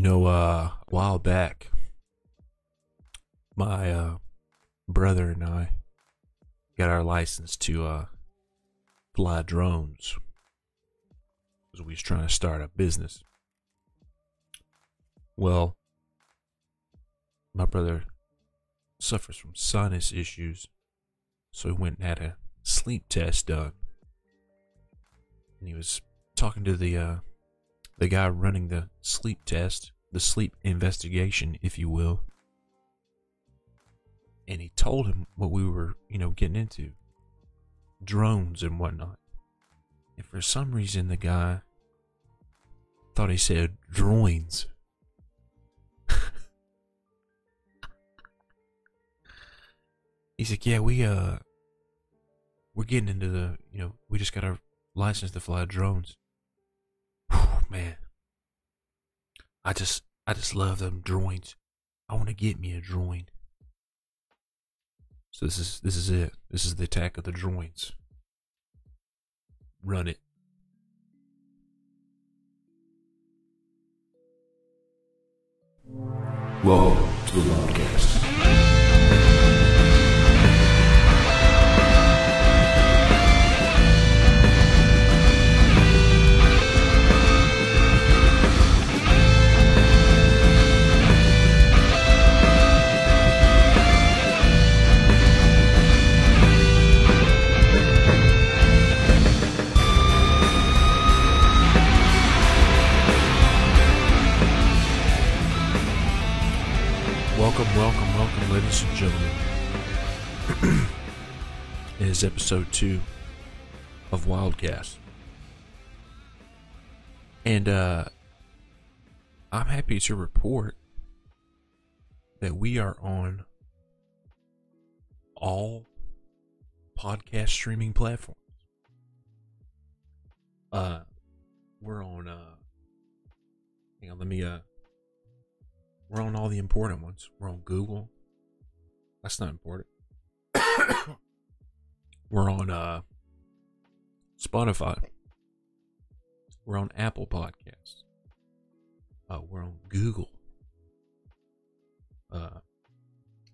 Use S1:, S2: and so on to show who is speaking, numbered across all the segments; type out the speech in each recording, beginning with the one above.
S1: You know, uh, a while back, my uh, brother and I got our license to uh, fly drones because we was trying to start a business. Well, my brother suffers from sinus issues, so he went and had a sleep test done. And he was talking to the uh, the guy running the sleep test, the sleep investigation, if you will. And he told him what we were, you know, getting into drones and whatnot. And for some reason, the guy thought he said droids. He's like, yeah, we, uh, we're getting into the, you know, we just got our license to fly drones. Whew, man, I just, I just love them droids. I want to get me a droid. So this is, this is it. This is the attack of the droids. Run it.
S2: Welcome to the
S1: Wildcast. Ladies and gentlemen. is episode two of Wildcast. And uh I'm happy to report that we are on all podcast streaming platforms. Uh we're on uh hang on, let me uh we're on all the important ones. We're on Google. That's not important. We're on uh Spotify. We're on Apple Podcasts. Uh, we're on Google. Uh,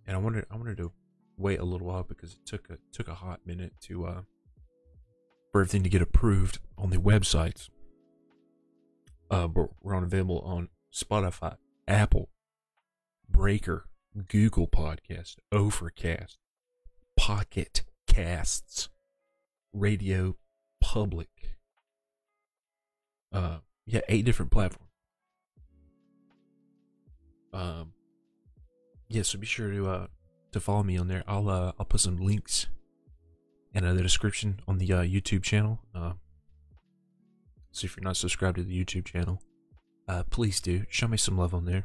S1: and I wanted I wanted to wait a little while because it took a took a hot minute to uh for everything to get approved on the websites. Uh, but we're on available on Spotify, Apple, Breaker, Google Podcast, Overcast, Pocket Casts, Radio Public. Uh, yeah, eight different platforms. Um, yeah, so be sure to uh to follow me on there. I'll uh I'll put some links in the description on the uh, YouTube channel. Uh, so if you're not subscribed to the YouTube channel, uh, please do show me some love on there.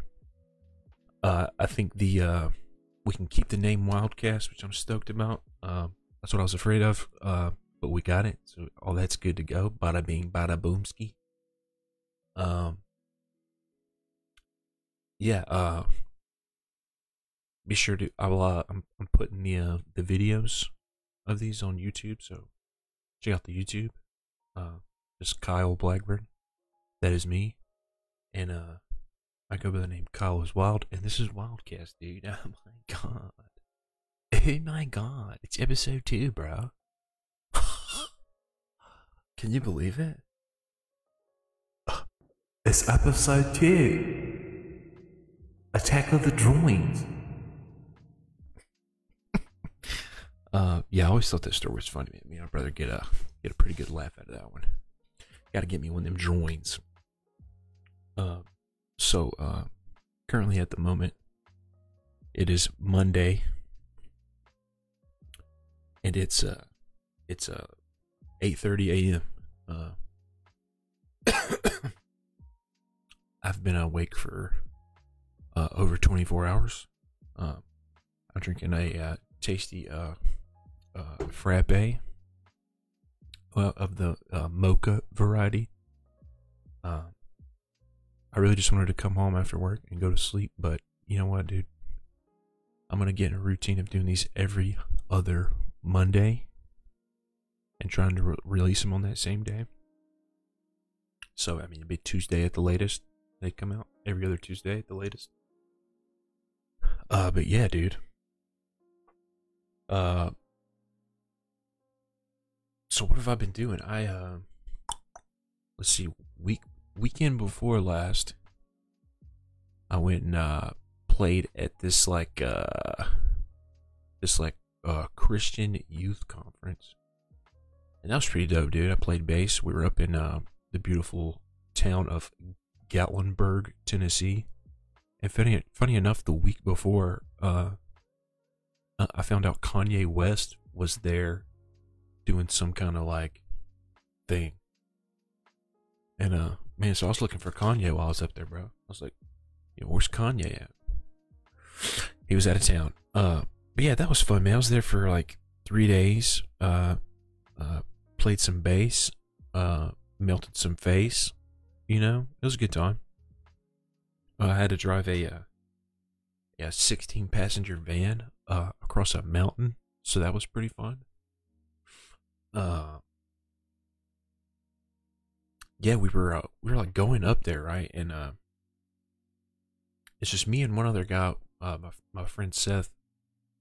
S1: Uh, I think the uh, we can keep the name Wildcast, which I'm stoked about. Um, that's what I was afraid of, uh, but we got it, so all that's good to go. Bada bing, bada boomski. Um, yeah. Uh, be sure to. I will. Uh, I'm I'm putting the uh, the videos of these on YouTube, so check out the YouTube. Uh, just Kyle Blackburn. That is me, and uh. I go by the name Kyle is Wild, and this is Wildcast, dude. Oh my god. Oh my god. It's episode two, bro. Can you believe it? It's episode two. Attack of the Drawings. uh, yeah, I always thought that story was funny. Man. Me and my brother get a get a pretty good laugh out of that one. Got to get me one of them drawings. Uh, so uh currently at the moment it is Monday and it's uh it's uh 8:30 a.m. uh I've been awake for uh over 24 hours. Uh, I'm drinking a uh, tasty uh uh frappe uh, of the uh, mocha variety. Uh, I really just wanted to come home after work and go to sleep, but you know what, dude? I'm gonna get in a routine of doing these every other Monday and trying to re- release them on that same day. So I mean, it'd be Tuesday at the latest they come out. every other Tuesday at the latest. Uh, but yeah, dude. Uh, so what have I been doing? I uh, let's see, week weekend before last, I went and uh played at this like uh this like uh Christian youth conference. And that was pretty dope, dude. I played bass. We were up in uh the beautiful town of Gatlinburg, Tennessee. And funny, funny enough, the week before, uh, I found out Kanye West was there doing some kind of like thing. And uh, man, so I was looking for Kanye while I was up there, bro. I was like, know, where's Kanye at? He was out of town. Uh, but yeah, that was fun, man. I was there for like three days. Uh, uh, played some bass. Uh, melted some face. You know, it was a good time. Uh, I had to drive a uh, yeah 16 passenger van uh, across a mountain, so that was pretty fun. Uh, yeah, we were uh, we were like going up there, right? And uh, it's just me and one other guy, uh, my my friend Seth,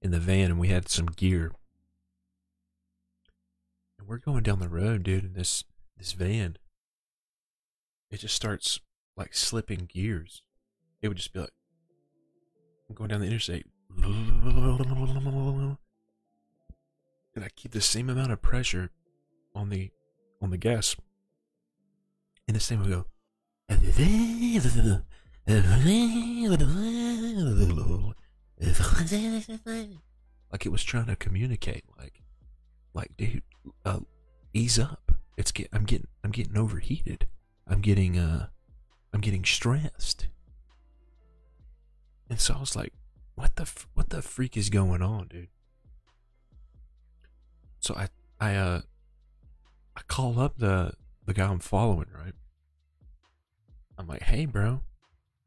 S1: in the van, and we had some gear. And we're going down the road, dude, in this this van. It just starts like slipping gears. It would just be like I'm going down the interstate. And I keep the same amount of pressure on the on the gas. And the same way go like it was trying to communicate like like dude uh, ease up. It's get i'm getting i'm getting overheated. I'm getting uh i'm getting stressed. And so i was like what the what the freak is going on dude? So i i uh i call up the the guy i'm following right? I'm like hey bro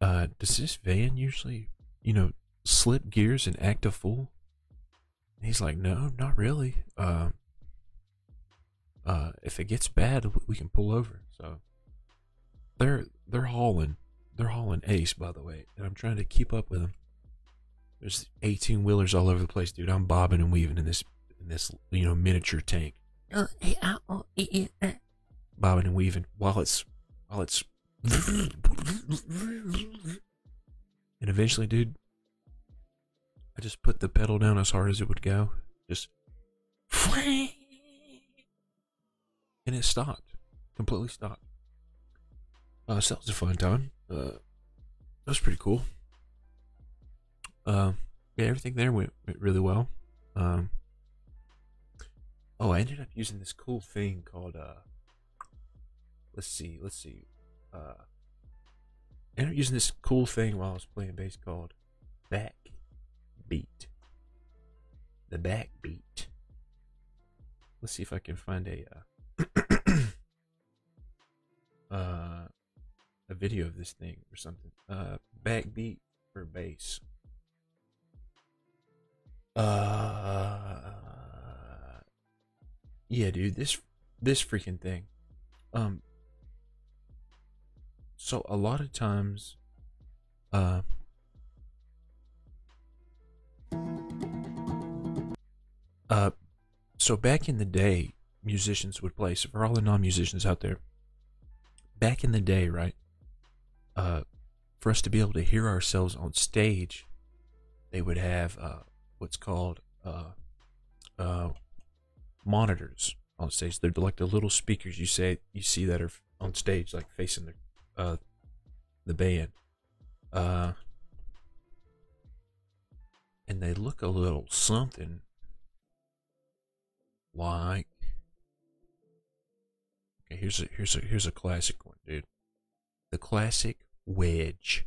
S1: uh does this van usually you know slip gears and act a fool? And he's like no not really. Uh uh if it gets bad we can pull over. So they're they're hauling they're hauling ace by the way and i'm trying to keep up with them there's 18 wheelers all over the place dude. I'm bobbing and weaving in this in this you know miniature tank bobbing and weaving while it's while it's and eventually dude i just put the pedal down as hard as it would go. Just and it stopped. Completely stopped. Uh, so that was a fun time. Uh, that was pretty cool. Uh, yeah everything there went, went really well. Um, oh i ended up using this cool thing called uh, let's see let's see uh, I ended up using this cool thing while I was playing bass called backbeat. The backbeat. Let's see if I can find a uh, uh a video of this thing or something. Uh, backbeat for bass. Uh, yeah, dude, this this freaking thing. Um, so a lot of times uh uh so back in the day musicians would play. So for all the non-musicians out there back in the day right uh for us to be able to hear ourselves on stage they would have uh what's called uh uh monitors on stage. They're like the little speakers you say you see that are on stage like facing the uh the band. Uh and they look a little something like Okay, here's a here's a here's a classic one, dude. The classic wedge.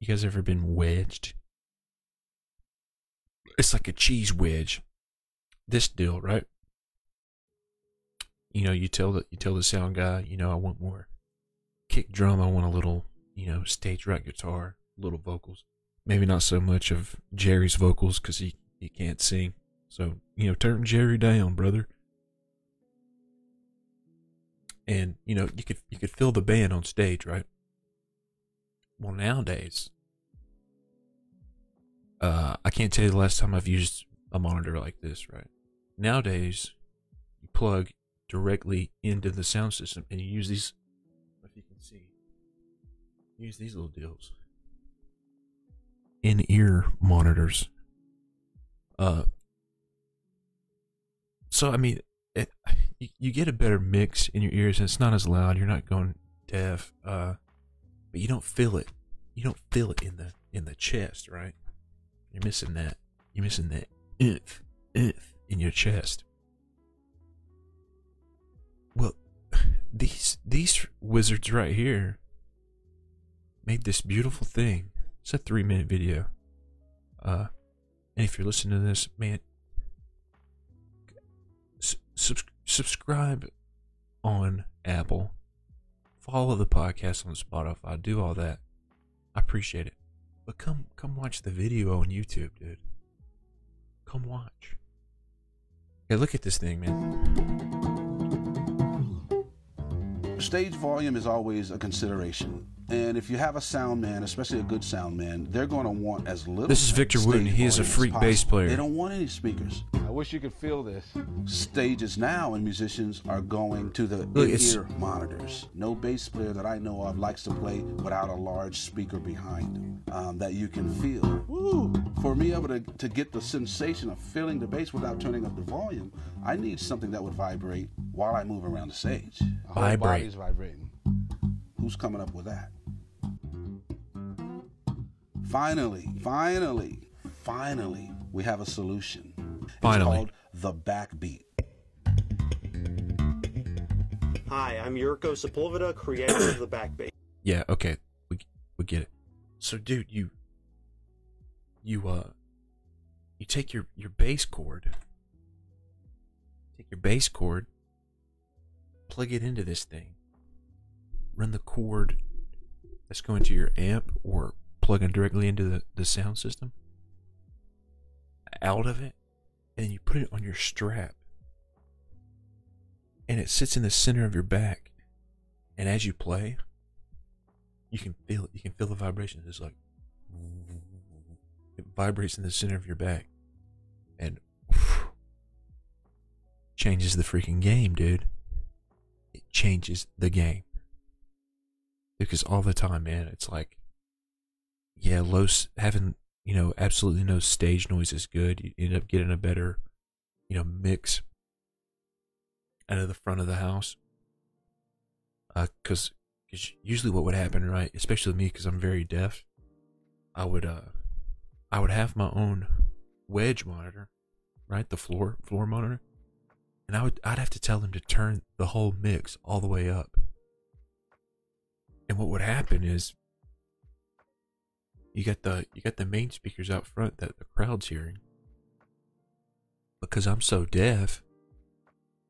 S1: You guys ever been wedged? It's like a cheese wedge. This deal, right? You know, you tell the you tell the sound guy, you know, I want more kick drum. I want a little, you know, stage right guitar, little vocals. Maybe not so much of Jerry's vocals because he he can't sing. So you know, turn Jerry down, brother. And you know, you could you could fill the band on stage, right? well nowadays, uh, I can't tell you the last time I've used a monitor like this. Right nowadays, you plug directly into the sound system and you use these. Use these little deals. In ear monitors. Uh. So I mean, it, you, you get a better mix in your ears, and it's not as loud. You're not going deaf. Uh, but you don't feel it. You don't feel it in the in the chest, right? You're missing that. You're missing that if if in your chest. Well, these these wizards right here made this beautiful thing. It's a three minute video. Uh, and if you're listening to this, man, sub- subscribe on Apple. Follow the podcast on Spotify. Do all that. I appreciate it. But come come watch the video on YouTube, dude. Come watch. Hey, look at this thing, man.
S3: Stage volume is always a consideration. And if you have a sound man, especially a good sound man, they're going to want as little.
S1: This is Victor Wooten. He is a
S3: volume as
S1: freak bass player.
S3: They don't want any speakers.
S4: I wish you could feel this.
S3: Stages now and musicians are going to the
S1: Look,
S3: in-ear monitors. No bass player that I know of likes to play without a large speaker behind them um, that you can feel. Woo! For me able to, to get the sensation of feeling the bass without turning up the volume, I need something that would vibrate while I move around the stage.
S4: The whole
S1: Vibrate.
S4: body's vibrating.
S3: Who's coming up with that? Finally, finally, finally, we have a solution.
S1: Finally.
S3: It's called the backbeat.
S5: Hi, I'm Yurko Sepulveda, creator of the backbeat.
S1: Yeah, okay. We we get it. So dude, you you uh you take your your bass cord take your bass cord plug it into this thing. Run the cord that's going to your amp or plugging directly into the, the sound system out of it and you put it on your strap and it sits in the center of your back and as you play you can feel it. You can feel the vibrations. It's like it vibrates in the center of your back, and changes the freaking game, dude. It changes the game because all the time, man, it's like, yeah, low having you know absolutely no stage noise is good. You end up getting a better, you know, mix out of the front of the house. Uh, cause because usually what would happen, right, especially me, because I'm very deaf, I would uh, I would have my own wedge monitor, right, the floor floor monitor, and I would I'd have to tell them to turn the whole mix all the way up. And what would happen is you got the you got the main speakers out front that the crowd's hearing. Because I'm so deaf,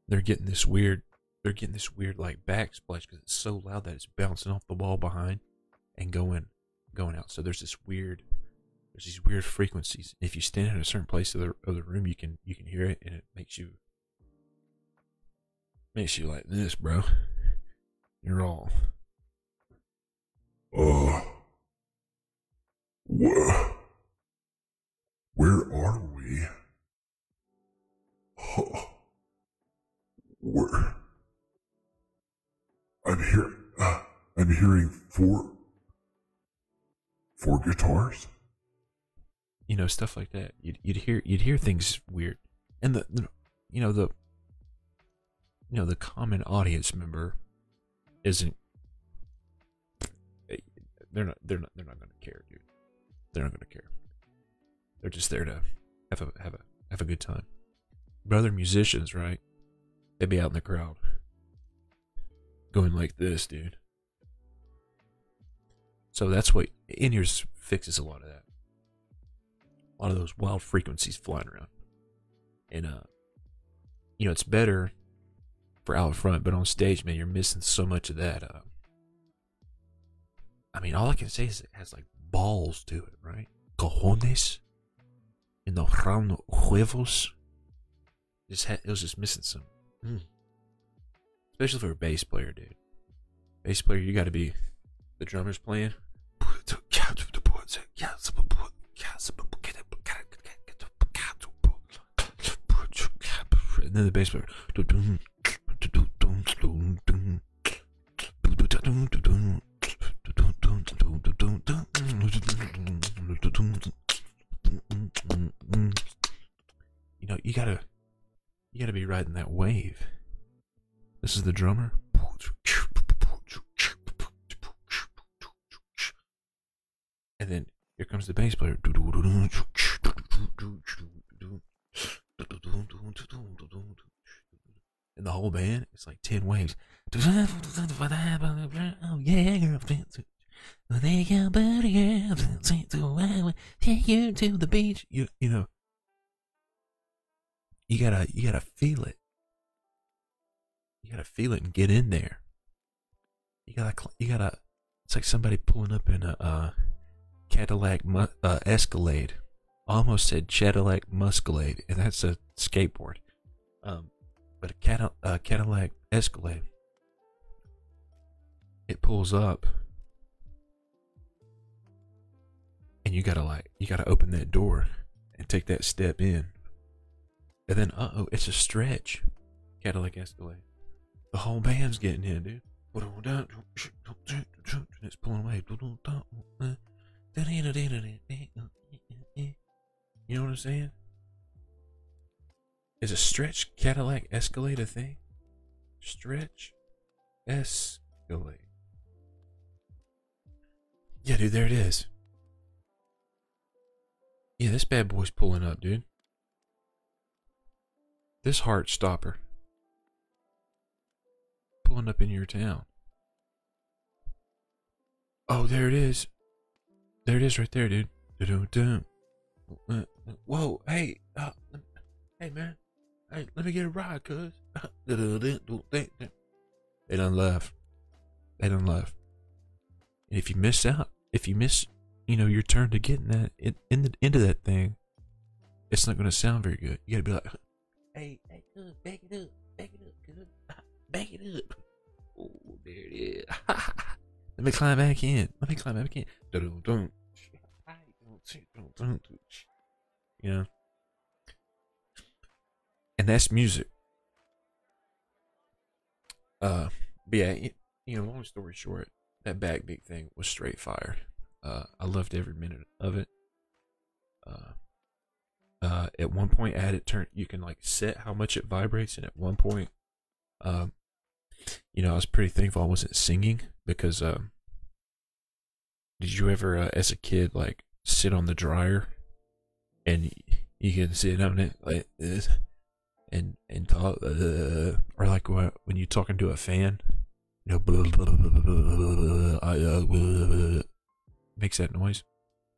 S1: they're getting this weird they're getting this weird like backsplash because it's so loud that it's bouncing off the wall behind and going going out. So there's this weird there's these weird frequencies. If you stand in a certain place of the of the room, you can you can hear it and it makes you makes you like this, bro. You're all
S6: Uh, where, where are we? Huh. Where? I'm hearing, uh, I'm hearing four, four guitars.
S1: you know stuff like that. You'd you'd hear you'd hear things weird, and the, the you know the you know the common audience member isn't eh, they're not they're not they're not going to care, dude. They're not going to care. They're just there to have a have a have a good time. But other musicians, right? They'd be out in the crowd, going like this, dude. So that's what in ears fixes a lot of that a lot of those wild frequencies flying around. And uh you know, it's better for out front, but on stage, man, you're missing so much of that. Uh I mean, all I can say is it has like balls to it, right? Cojones. You know, round huevos. Just had, it was just missing some. Mm. Especially for a bass player, dude. Bass player, you got to be the drummer's playing. And then the bass player. Riding that wave. This is the drummer. And then here comes the bass player. And the whole band, it's like 10 waves. Oh, yeah, girl. Take your booty, girl. Take you to the beach. You, you know, you gotta, you gotta feel it. You gotta feel it and get in there. You gotta, you gotta. It's like somebody pulling up in a uh, Cadillac uh, Escalade. Almost said Cadillac Muscalade, and that's a skateboard. Um, but a uh, Cadillac Escalade. It pulls up, and you gotta like, you gotta open that door and take that step in, and then uh oh, it's a stretch. Cadillac Escalade. The whole band's getting in, dude. It's pulling away. You know what I'm saying? Is a stretch Cadillac Escalade a thing? Stretch Escalade. Yeah, dude, there it is. Yeah, this bad boy's pulling up, dude. This heart stopper pulling up in your town. Oh, there it is. There it is right there, dude. Uh, uh, Whoa, hey, uh, hey man, hey, let me get a ride, cuz. They done left. They done left. And if you miss out, if you miss, you know, your turn to get in that in, in the into that thing, it's not gonna sound very good. You gotta be like, hey, hey, cuz, back it up, back it up, cuz, back it up. Oh, there it is. Let me climb back in. Let me climb back in. Dun, dun, dun. You know? And that's music. Uh, but yeah, you know, long story short, that backbeat thing was straight fire. Uh, I loved every minute of it. Uh, uh, at one point, had it turn. You can like set how much it vibrates, and at one point, um, you know, I was pretty thankful I wasn't singing because, um, did you ever, uh, as a kid, like sit on the dryer, and you can sit on it like this, and and talk, uh, or like when you're talking to a fan, you know, uh, makes that noise.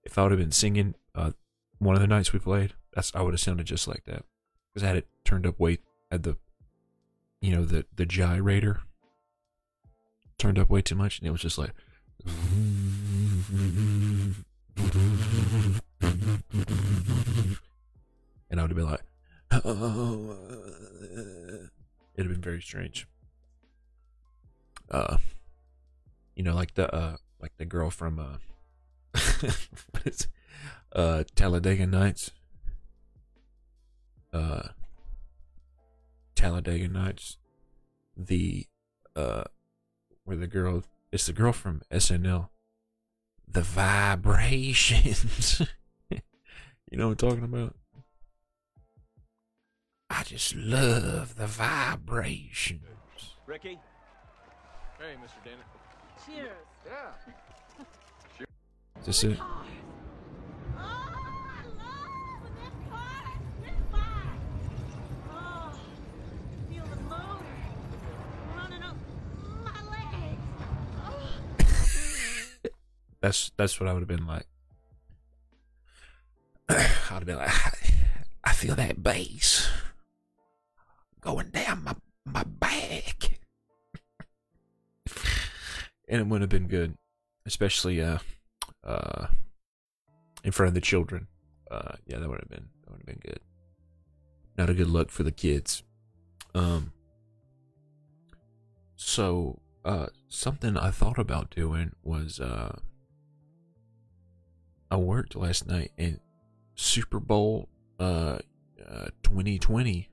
S1: If I would have been singing, uh, one of the nights we played, that's I would have sounded just like that because I had it turned up way at the, you know, the the gyrator turned up way too much, and it was just like. And I would have been like, it'd have been very strange. Uh, you know, like the uh, like the girl from uh, what is, uh, Talladega Nights. Uh, Talladega Nights. The uh, where the girl it's the girl from SNL. The vibrations. you know what I'm talking about? I just love the vibrations.
S4: Ricky? Hey, Mr. Dennit.
S7: Cheers. Yeah.
S1: Is this it?
S7: Oh, I love this part. This part. Oh, feel the motor running up my legs. Oh.
S1: That's that's what I would have been like. I'd have been like, I feel that bass going down my my back, and it would have been good, especially uh uh in front of the children. Uh, yeah, that would have been that would have been good. Not a good look for the kids. Um. So, uh, something I thought about doing was uh I worked last night and Super Bowl uh, uh 2020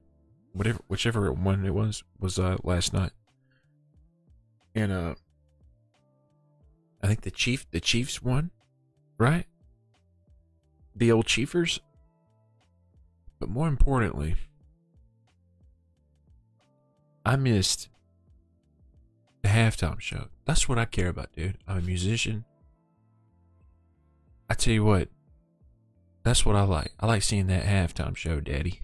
S1: whatever whichever one it was was uh last night. And uh I think the Chief the Chiefs won, right? The old Chiefers. But more importantly, I missed the halftime show. That's what I care about, dude. I'm a musician. I tell you what, that's what I like. I like seeing that halftime show, Daddy.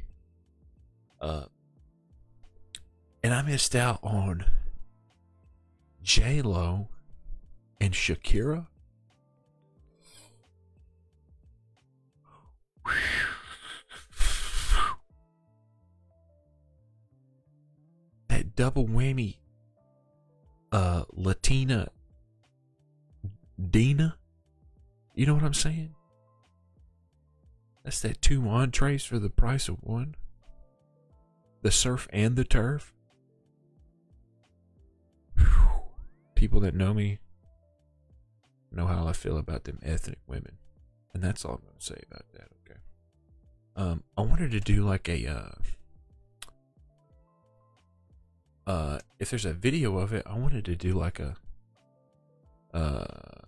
S1: Uh, and I missed out on J Lo and Shakira. That double whammy, uh, Latina Dina. You know what I'm saying? That's that two entrees for the price of one. The surf and the turf. Whew. People that know me know how I feel about them ethnic women. And that's all I'm going to say about that, okay? Um, I wanted to do like a, uh, uh, if there's a video of it, I wanted to do like a, uh,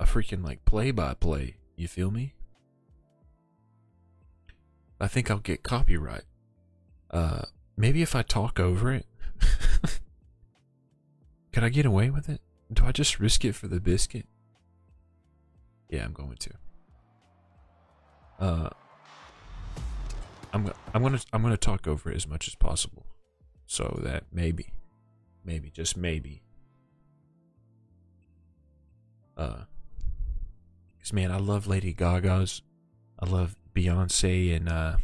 S1: a freaking like play by play. You feel me? I think I'll get copyright. Uh, maybe if I talk over it, can I get away with it? Do I just risk it for the biscuit? Yeah, I'm going to. Uh, I'm I'm gonna I'm gonna talk over it as much as possible, so that maybe, maybe just maybe. Uh, cause man, I love Lady Gaga's, I love Beyonce and uh,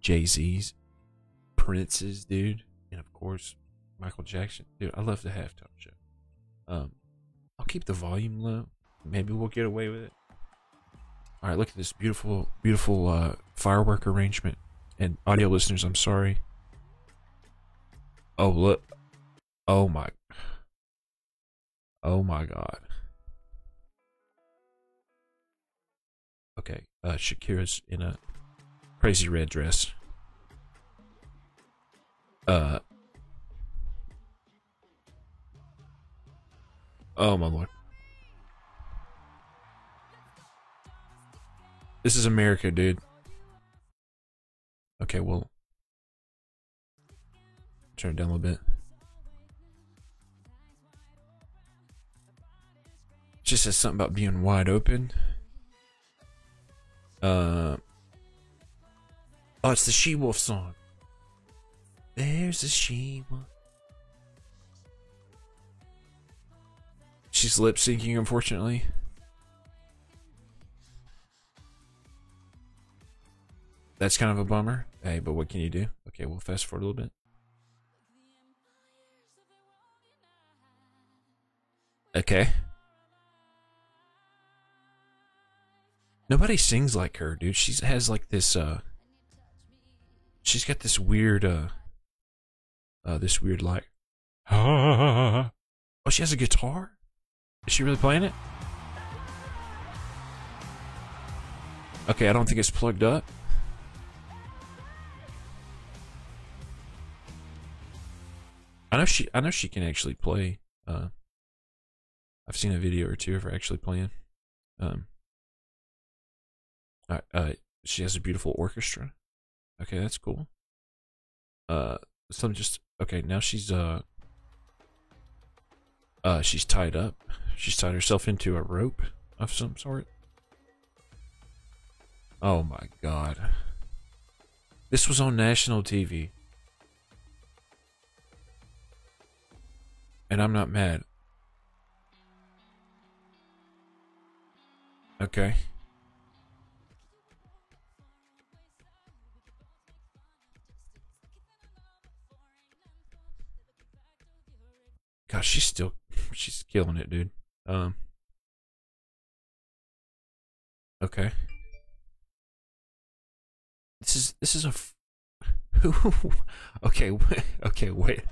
S1: Jay Z's, Prince's, dude, and of course Michael Jackson, dude. I love the halftime show. Um, I'll keep the volume low. Maybe we'll get away with it. All right, look at this beautiful, beautiful uh, firework arrangement. And audio listeners, I'm sorry. Oh look! Oh my! Oh my God! Okay, uh, Shakira's in a crazy red dress. Uh. Oh my lord. This is America, dude. Okay, well. Turn it down a little bit. Just says something about being wide open. Uh. Oh, it's the She Wolf song. There's a She Wolf. She's lip syncing, unfortunately. That's kind of a bummer. Hey, but what can you do? Okay, we'll fast forward a little bit. Okay. Nobody sings like her, dude. She has like this uh She's got this weird uh uh this weird like Oh, she has a guitar? Is she really playing it? Okay, I don't think it's plugged up. I know she I know she can actually play. Uh I've seen a video or two of her actually playing. Um uh, uh she has a beautiful orchestra. Okay, that's cool. Uh some just okay, now she's uh uh she's tied up. She's tied herself into a rope of some sort. Oh my god. This was on national TV. And I'm not mad. Okay. Gosh, she's still she's killing it, dude. Um Okay. This is this is a Okay, okay, wait.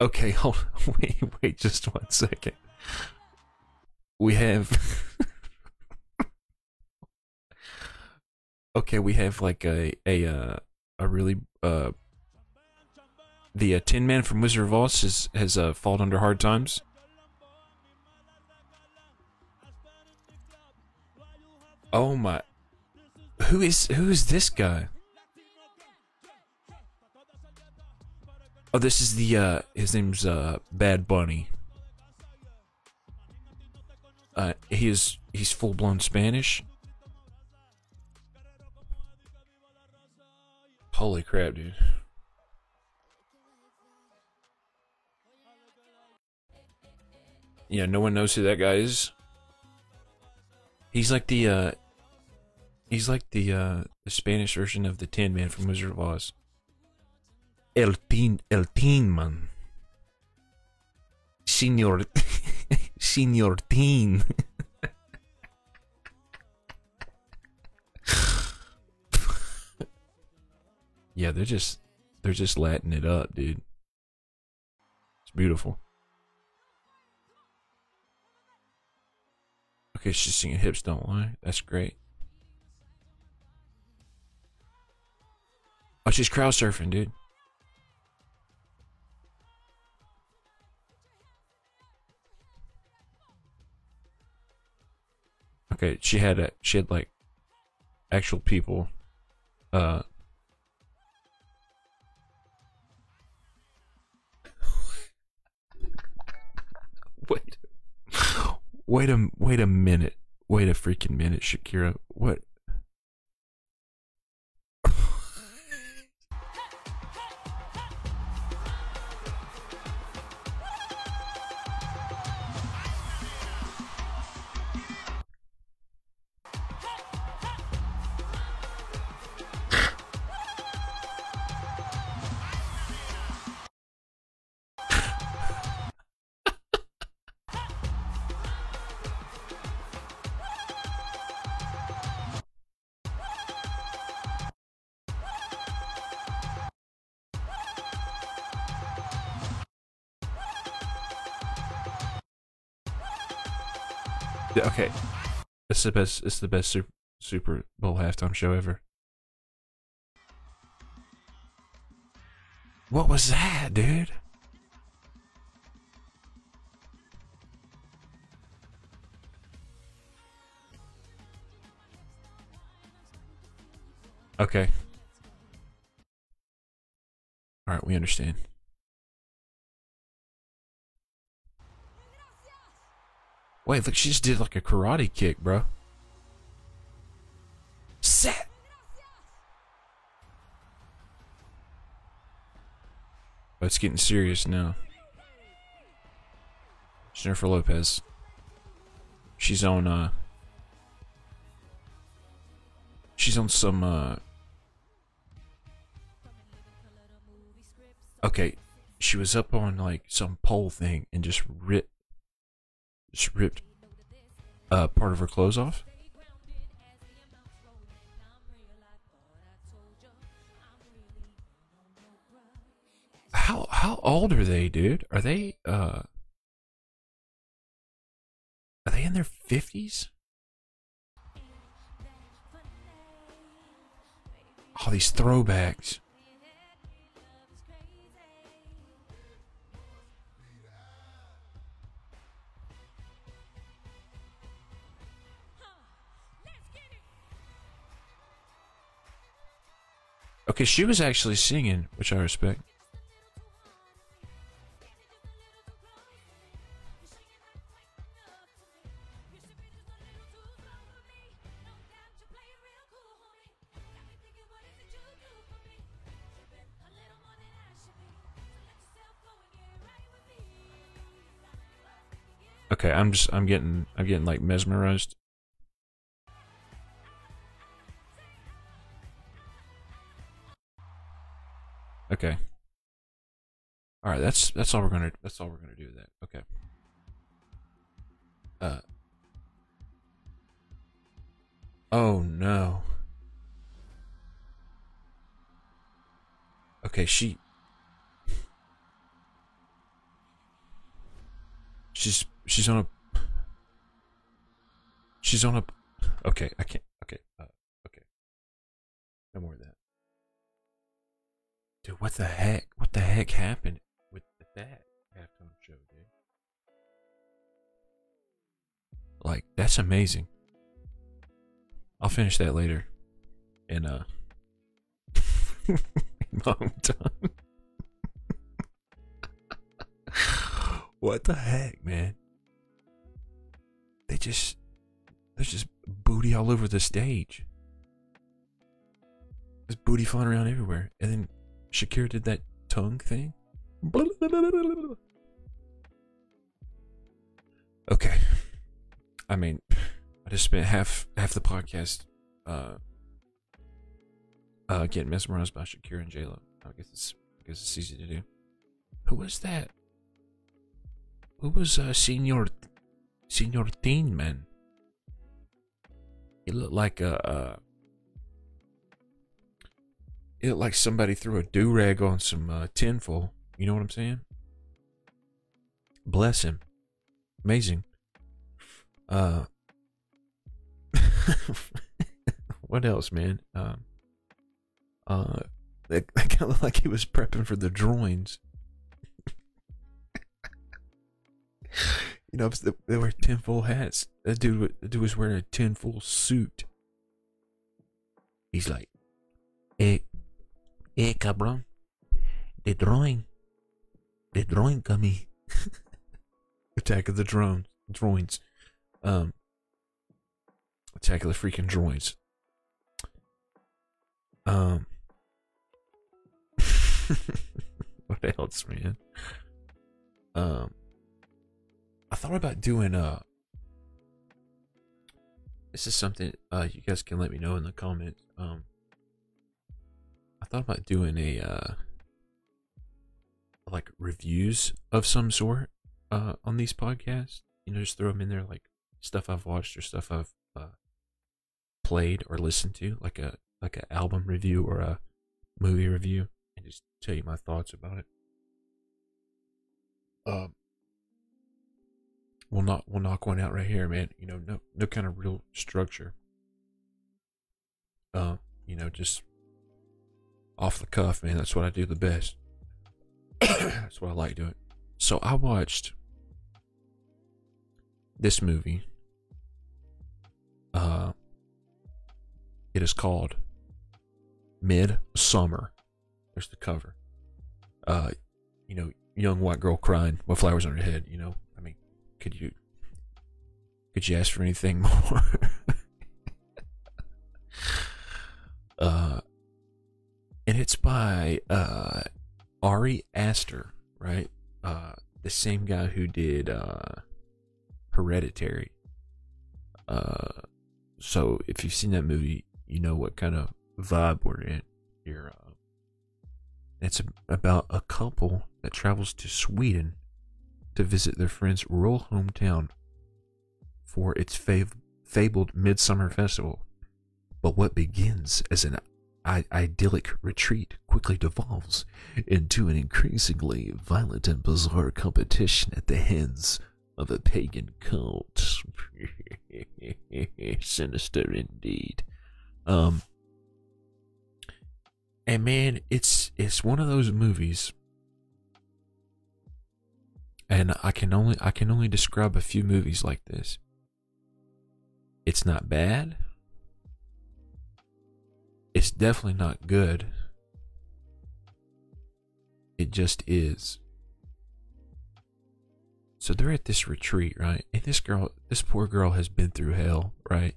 S1: Okay, hold wait, wait just one second. we have okay we have like a a uh, a really uh the uh, tin man from wizard of oz has has uh, fallen under hard times. Oh my who is who is this guy? Oh this is the uh his name's uh bad bunny. Uh he is he's full-blown spanish. Holy crap dude yeah no one knows who that guy is he's like the uh he's like the uh the spanish version of the tin man from wizard of oz el tin el tin man Senor Senor Teen. yeah, they're just they're just Latin it up, dude. It's beautiful. Okay, she's singing hips don't lie. That's great. Oh, she's crowd surfing, dude. Okay, she had a she had like actual people uh Wait. Wait a wait a minute. Wait a freaking minute, Shakira. What? The best. It's the best Super, Super Bowl halftime show ever. What was that, dude? Okay. All right, we understand. Wait, look, she just did like a karate kick, bro. Set. Oh, it's getting serious now. Jennifer Lopez. She's on uh She's on some uh Okay, she was up on like some pole thing and just ripped just ripped uh part of her clothes off. How old are they, dude? Are they uh Are they in their 50s? All these throwbacks. Okay, she was actually singing, which I respect. Okay, I'm just I'm getting I'm getting like mesmerized. Okay. All right, that's that's all we're gonna that's all we're gonna do with that. Okay. Uh. Oh no. Okay, she. She's she's on a. she's on a. Okay, I can't. Okay, uh, okay. No more of that. Dude, what the heck? What the heck happened with that halftime show, dude? Like, that's amazing. I'll finish that later. And, uh. Mom done. what the heck, man? They just. There's just booty all over the stage. There's booty flying around everywhere. And then Shakira did that tongue thing. Okay. I mean, I just spent half half the podcast uh uh getting mesmerized by Shakira and J Lo. I guess it's I guess it's easy to do. Who was that? Who was uh Senor Senor Teen Man? He looked like a uh it looked like somebody threw a do rag on some uh, tinfoil. You know what I'm saying? Bless him. Amazing. Uh, what else, man? Um, uh, that, that kind of looked like he was prepping for the drawings. You know, they, wear tinfoil hats. That dude, dude was wearing a tinfoil suit. He's like, "Hey, hey, cabrón, the drawing, the drawing coming." Attack of the drones, droids. Um, Attack of the freaking droids. Um, what else, man? Um, I thought about doing a. This is something uh you guys can let me know in the comments. Um, I thought about doing a uh like reviews of some sort uh on these podcasts. You know, just throw them in there like stuff I've watched or stuff I've uh, played or listened to, like a like an album review or a movie review, and just tell you my thoughts about it. Um, we'll not we'll knock one out right here, man. You know, no no kind of real structure. Uh, you know, just off the cuff, man. That's what I do the best. That's what I like doing. So I watched this movie. Uh, it is called Midsommar. There's the cover. Uh, you know, young white girl crying with flowers on her head. You know, could you could you ask for anything more? uh, and it's by uh Ari Aster, right? Uh, the same guy who did uh Hereditary. Uh, so if you've seen that movie, you know what kind of vibe we're in here. Uh, it's about a couple that travels to Sweden to visit their friend's rural hometown for its fav- fabled Midsummer Festival. But what begins as an I- idyllic retreat quickly devolves into an increasingly violent and bizarre competition at the hands of a pagan cult. Sinister indeed. Um and man, it's it's one of those movies and I can only I can only describe a few movies like this. It's not bad. It's definitely not good. It just is. So they're at this retreat, right? And this girl, this poor girl has been through hell, right?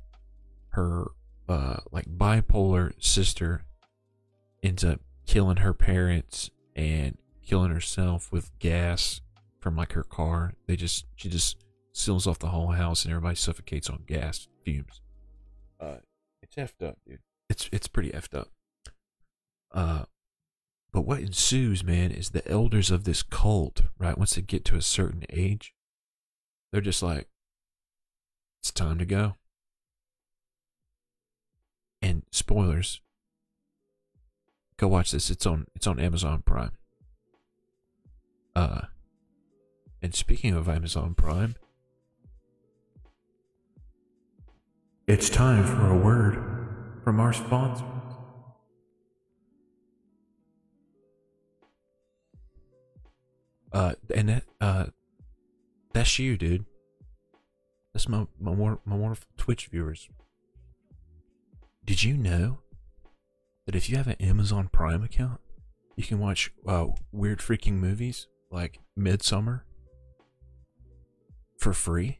S1: Her uh like bipolar sister ends up killing her parents and killing herself with gas from like her car. They just she just seals off the whole house and everybody suffocates on gas fumes. Uh it's effed up, dude. It's it's pretty effed up. Uh but what ensues, man, is the elders of this cult, right? Once they get to a certain age, they're just like, it's time to go. And spoilers. Go watch this. It's on it's on Amazon Prime. Uh and speaking of Amazon Prime, it's time for a word from our sponsors. Uh, and that, uh, that's you, dude. That's my my, my wonderful Twitch viewers. Did you know that if you have an Amazon Prime account, you can watch uh, weird freaking movies like Midsommar for free?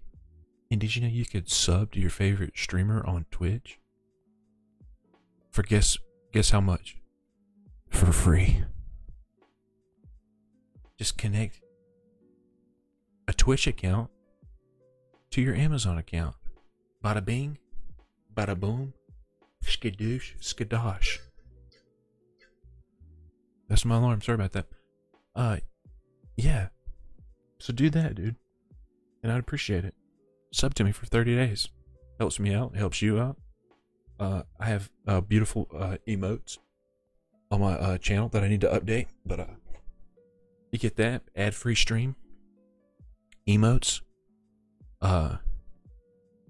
S1: And did you know you could sub to your favorite streamer on Twitch? For guess guess how much? For free. Just connect a Twitch account to your Amazon account. Bada bing, bada boom, skadoosh, skadosh. That's my alarm. Sorry about that. Uh, yeah. So do that, dude. And I'd appreciate it. Sub to me for 30 days. Helps me out. Helps you out. Uh, I have uh, beautiful uh, emotes on my uh, channel that I need to update, but uh, you get that ad free stream, emotes, uh,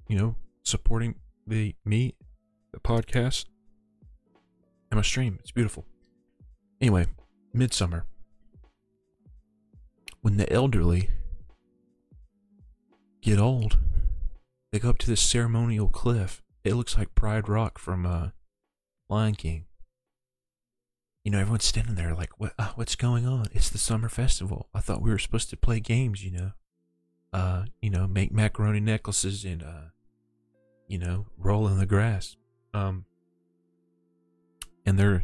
S1: you know, supporting the me, the podcast, and my stream. It's beautiful. Anyway, Midsommar. When the elderly get old, they go up to this ceremonial cliff. It looks like Pride Rock from uh, Lion King. You know, everyone's standing there like, "What? Uh, what's going on? It's the summer festival. I thought we were supposed to play games. You know, uh, you know, make macaroni necklaces and uh, you know, roll in the grass. Um, and they're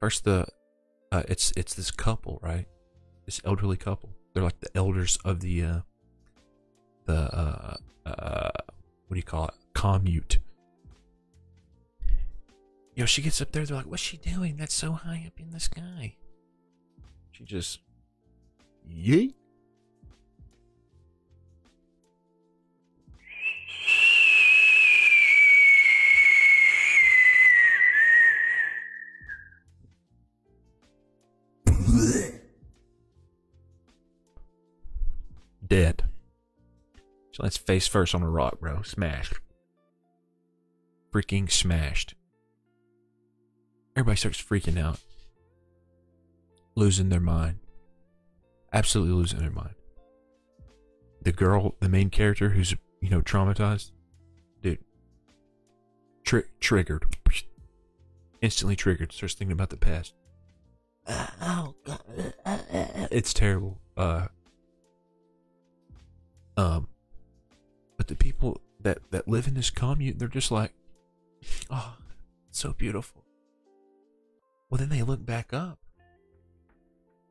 S1: first the uh, it's it's this couple, right? This elderly couple. They're like the elders of the uh, the uh, uh, what do you call it? Commute. You know, she gets up there. They're like, "What's she doing? That's so high up in the sky." She just yeet. Dead. She lands face first on a rock, bro. Smashed. Freaking smashed. Everybody starts freaking out. Losing their mind. Absolutely losing their mind. The girl, the main character who's, you know, traumatized. Dude. Tri- triggered. Instantly triggered. Starts thinking about the past. Oh, God. It's terrible. Uh, um, but the people that that live in this commune, they're just like, oh, so beautiful. Well, then they look back up.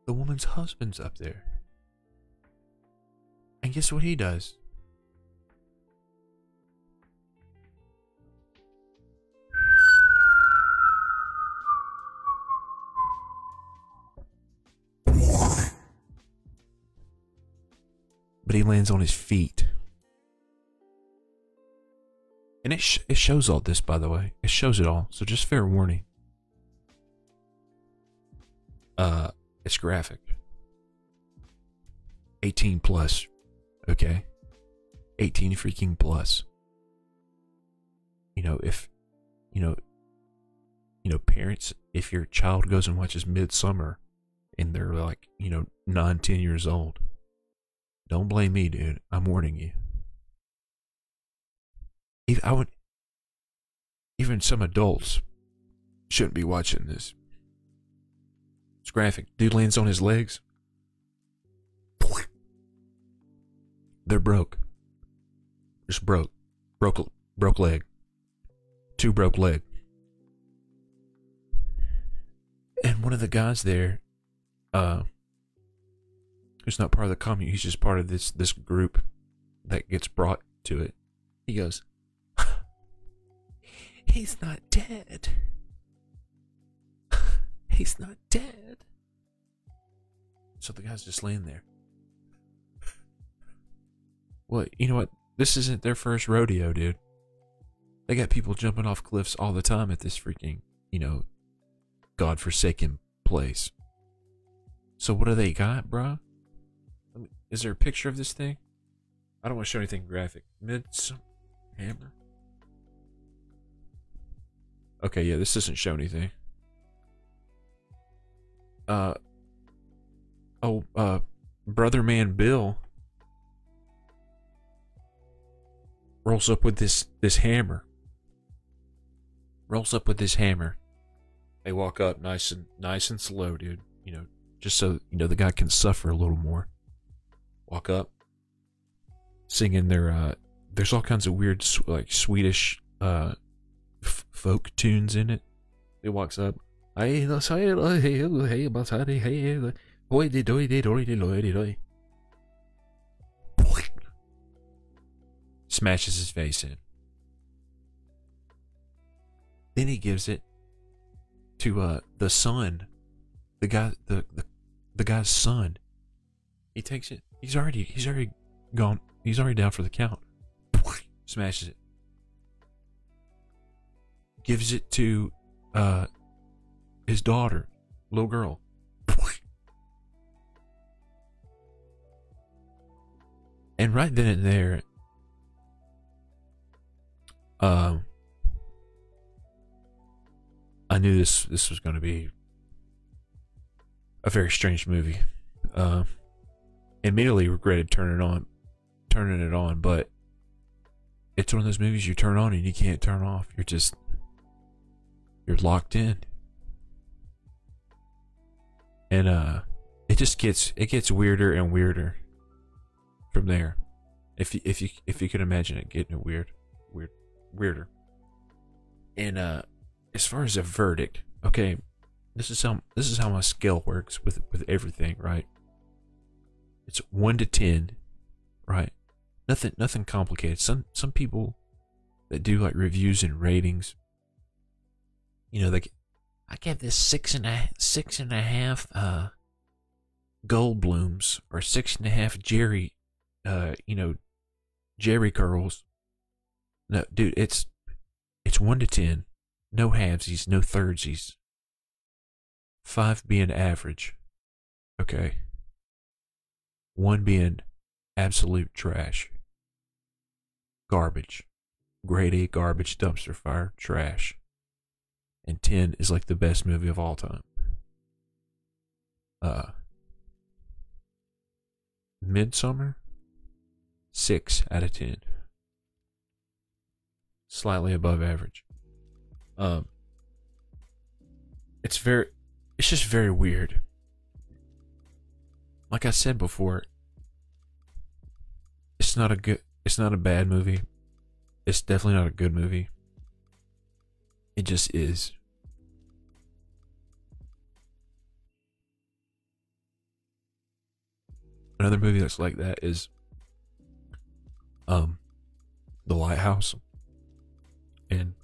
S1: The woman's husband's up there, and guess what he does? but he lands on his feet. And it, sh- it shows all this, by the way. It shows it all. So just fair warning. Uh, it's graphic. 18 plus. Okay? 18 freaking plus. You know, if, you know, you know, parents, if your child goes and watches Midsommar and they're like, you know, nine, ten years old, don't blame me, dude. I'm warning you. Even, I would, even some adults shouldn't be watching this. It's graphic. Dude lands on his legs. They're broke. Just broke. Broke broke leg. Two broke leg. And one of the guys there, uh, who's not part of the commune, he's just part of this this group that gets brought to it. He goes, He's not dead. He's not dead. So the guy's just laying there. Well, you know what? This isn't their first rodeo, dude. They got people jumping off cliffs all the time at this freaking, you know, godforsaken place. So what do they got, bro? Is there a picture of this thing? I don't want to show anything graphic. Midsommar hammer. Okay, yeah, this doesn't show anything. Uh oh, uh brother man Bill rolls up with this this hammer. Rolls up with this hammer. They walk up nice and nice and slow, dude. You know, just so you know the guy can suffer a little more. Walk up, singing their. uh There's all kinds of weird, like Swedish uh f- folk tunes in it. He walks up. "Hey, hey, hey, about that, hey, hey, uh, hoy, di, doy, di, doy, di, doy, di, doy." Smashes his face in. Then he gives it to uh the son, the guy, the the, the guy's son. He takes it. He's already he's already gone. He's already down for the count. Smashes it. Gives it to uh his daughter, little girl. And right then and there, um, I knew this this was going to be a very strange movie. Uh, immediately regretted turning on, turning it on, but it's one of those movies you turn on and you can't turn off. You're just you're locked in, and uh, it just gets it gets weirder and weirder from there. If you if you if you can imagine it getting weird, weird, weirder. And uh, as far as a verdict, okay, this is how this is how my scale works with with everything, right? It's one to ten, right? Nothing nothing complicated. Some some people that do like reviews and ratings, you know, like I give this six and a six and a half uh gold blooms or six and a half Jerry uh you know Jerry curls. No, dude, it's it's one to ten. No halvesies, no thirdsies. Five being average. Okay. One being absolute trash. Garbage. Grade A garbage dumpster fire trash. And 10 is like the best movie of all time. Uh Midsommar 6 out of 10. Slightly above average. Um It's very it's just very weird. Like I said before, it's not a good it's not a bad movie. It's definitely not a good movie. It just is. Another movie that's like that is um The Lighthouse. And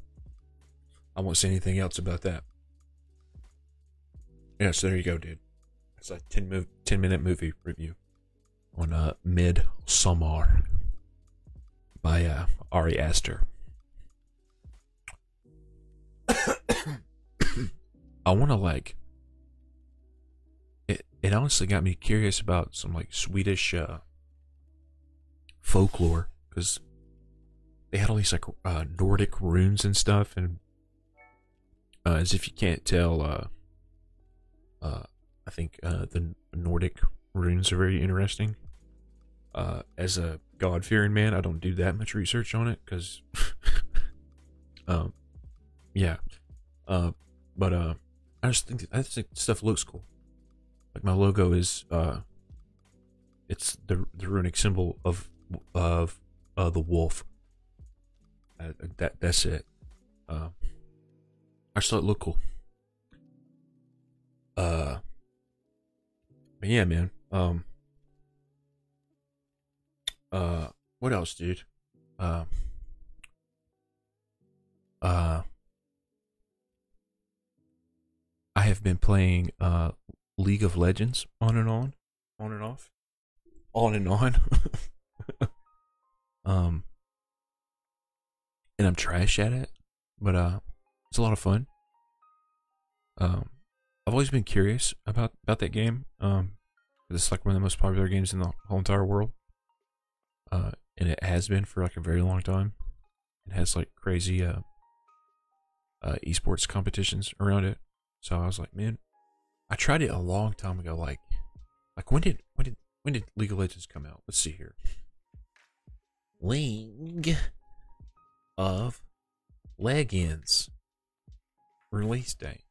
S1: I won't say anything else about that. Yeah, so there you go, dude. It's a 10, mov- 10 minute movie review on uh, Mid Summer by uh, Ari Aster. I want to like it. Honestly got me curious about some like Swedish uh, folklore because they had all these like uh, Nordic runes and stuff, and uh, as if you can't tell, uh, uh, I think uh, the Nordic runes are very interesting. Uh, as a God fearing man, I don't do that much research on it because, um, yeah, uh, but uh, I just think I think stuff looks cool. Like my logo is uh, it's the the runic symbol of of uh the wolf. Uh, that that's it. Uh, I just thought it looked cool. Uh, but yeah, man. Um. Uh, what else, dude? Uh. Uh. I have been playing uh League of Legends on and on, on and off, on and on. um, and I'm trash at it, but uh, it's a lot of fun. Um, I've always been curious about about that game. Um, it's like one of the most popular games in the whole entire world. Uh, and it has been for like a very long time. It has like crazy uh uh, esports competitions around it. So I was like, man, I tried it a long time ago. Like, like when did when did when did League of Legends come out? Let's see here. League of Legends release date.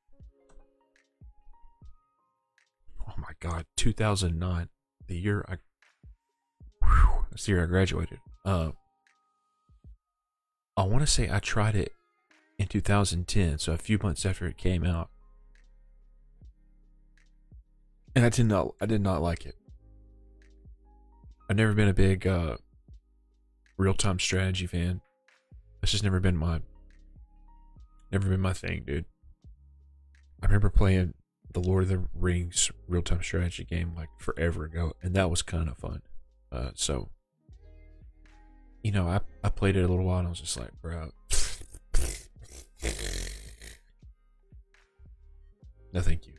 S1: Oh my god, 2009, the year I whew, that's the year I graduated. Uh I want to say I tried it in 2010, so a few months after it came out. And I did not I did not like it. I've never been a big uh real-time strategy fan. That's just never been my never been my thing, dude. I remember playing the Lord of the Rings real-time strategy game like forever ago, and that was kind of fun. Uh, so, you know, I I played it a little while, and I was just like, bro, no, thank you.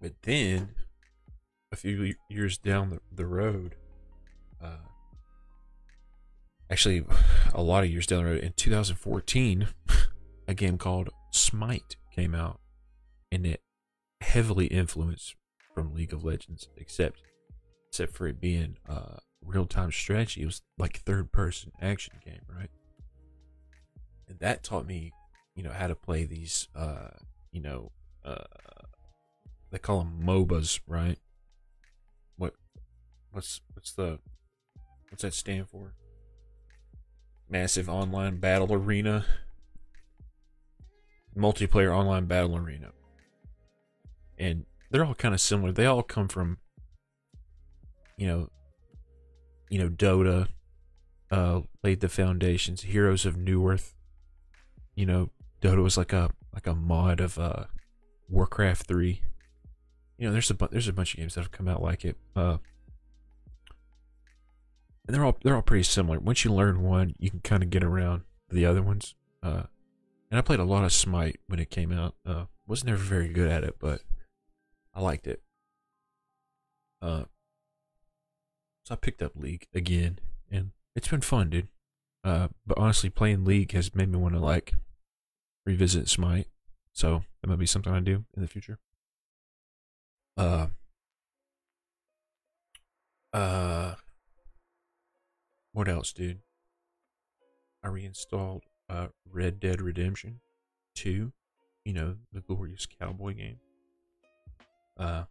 S1: But then, a few years down the, the road, uh, actually, a lot of years down the road, in 2014, a game called Smite came out, and it heavily influenced from League of Legends, except except for it being uh, real time strategy. It was like third person action game, right? And that taught me, you know, how to play these, uh, you know, uh, they call them MOBAs, right? What, what's what's the, what's that stand for? Massive online battle arena, multiplayer online battle arena, and they're all kind of similar. They all come from, you know, you know, Dota, uh, laid the foundations. Heroes of Newerth. you know, Dota was like a like a mod of uh, Warcraft three. You know, there's a bu- there's a bunch of games that have come out like it. Uh, and they're all they're all pretty similar. Once you learn one, you can kind of get around the other ones. Uh, and I played a lot of Smite when it came out. Uh, wasn't ever very good at it, but I liked it. Uh, so I picked up League again, and it's been fun, dude. Uh, but honestly, playing League has made me want to like revisit Smite. So that might be something I do in the future. Uh, uh, what else, dude? I reinstalled uh Red Dead Redemption 2, you know, the glorious cowboy game. Uh,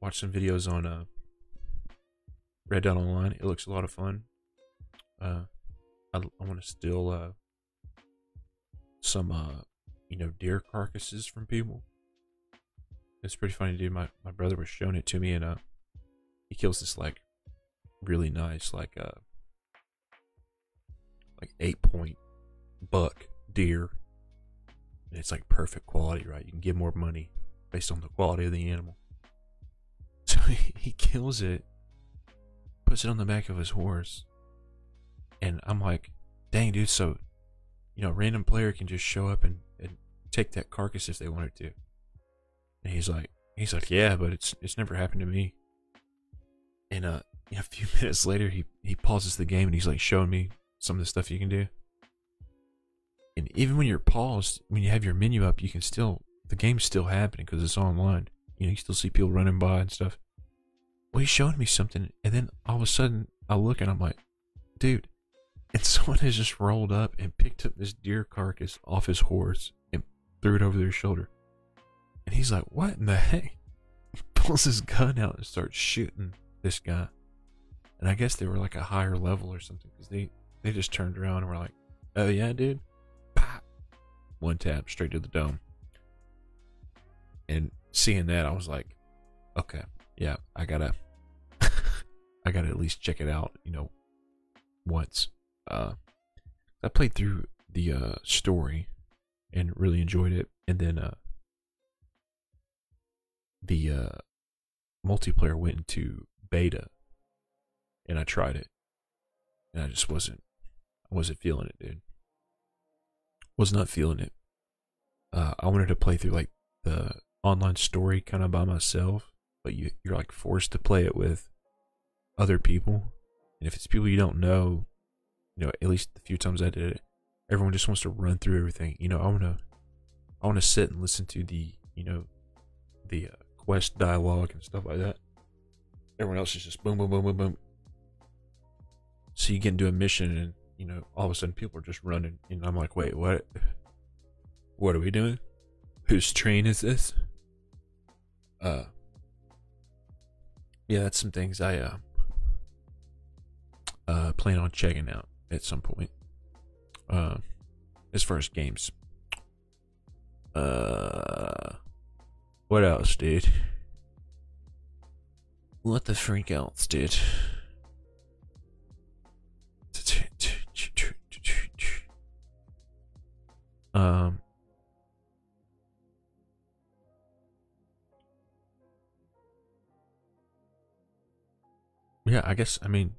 S1: watched some videos on uh Red Dead Online. It looks a lot of fun. Uh, I, I want to steal uh some uh you know deer carcasses from people. It's pretty funny, dude. My my brother was showing it to me, and uh, he kills this like really nice like uh like eight point buck deer. And it's like perfect quality, right? You can get more money based on the quality of the animal. So he, he kills it, puts it on the back of his horse, and I'm like, dang, dude. So, you know, random player can just show up and, and take that carcass if they wanted to. And he's like, he's like, yeah, but it's it's never happened to me. And uh, a few minutes later, he he pauses the game and he's like showing me some of the stuff you can do. And even when you're paused, when you have your menu up, you can still the game's still happening because it's online. You know, you still see people running by and stuff. Well, he's showing me something, and then all of a sudden, I look and I'm like, dude, and someone has just rolled up and picked up this deer carcass off his horse and threw it over their shoulder. And he's like, what in the heck? He pulls his gun out and starts shooting this guy. And I guess they were like a higher level or something because they, they just turned around and were like, oh yeah, dude? Pop. One tap straight to the dome. And seeing that, I was like, okay, yeah, I gotta, I gotta at least check it out, you know, once. Uh, I played through the uh, story and really enjoyed it, and then uh, the uh, multiplayer went into beta, and I tried it, and I just wasn't, I wasn't feeling it, dude. Was not feeling it. Uh, I wanted to play through like the online story kind of by myself, but you you're like forced to play it with other people, and if it's people you don't know, you know, at least the few times I did it, everyone just wants to run through everything. You know, I want to, I want to sit and listen to the, you know, the uh, quest dialogue and stuff like that. Everyone else is just boom, boom, boom, boom, boom. So you get into a mission, and you know, all of a sudden people are just running, and I'm like, wait, what? What are we doing? Whose train is this? Uh, yeah, that's some things I uh, uh plan on checking out at some point. Uh, as far as games. Uh, what else, dude? What the freak else, dude? Um. Yeah, I guess. I mean,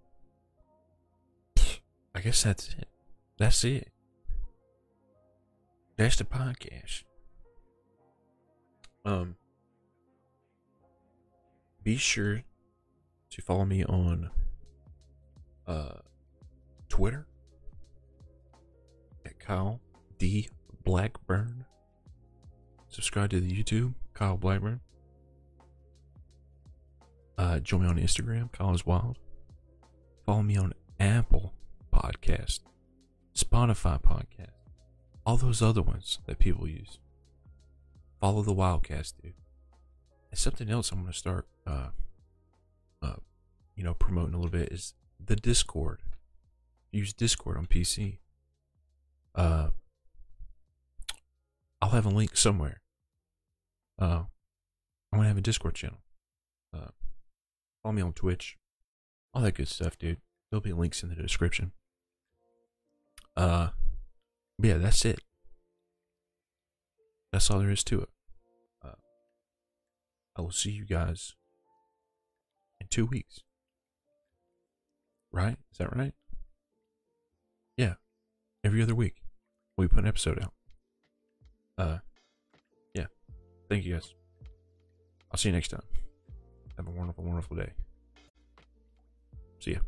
S1: I guess that's it. That's it. That's the podcast. Um. Be sure to follow me on uh Twitter at Kyle D Blackburn. Subscribe to the YouTube, Kyle Blackburn. Uh, join me on Instagram, Kyle is Wild. Follow me on Apple Podcast, Spotify Podcast, all those other ones that people use. Follow the Wildcast, dude. And something else I'm gonna start, uh, uh, you know, promoting a little bit is the Discord. Use Discord on PC. Uh, I'll have a link somewhere. Uh, I'm gonna have a Discord channel. Uh, follow me on Twitch, all that good stuff, dude. There'll be links in the description. Uh, yeah, that's it. That's all there is to it. I will see you guys in two weeks. Right? Is that right? Yeah. Every other week, we put an episode out. Uh, yeah. Thank you guys. I'll see you next time. Have a wonderful, wonderful day. See ya.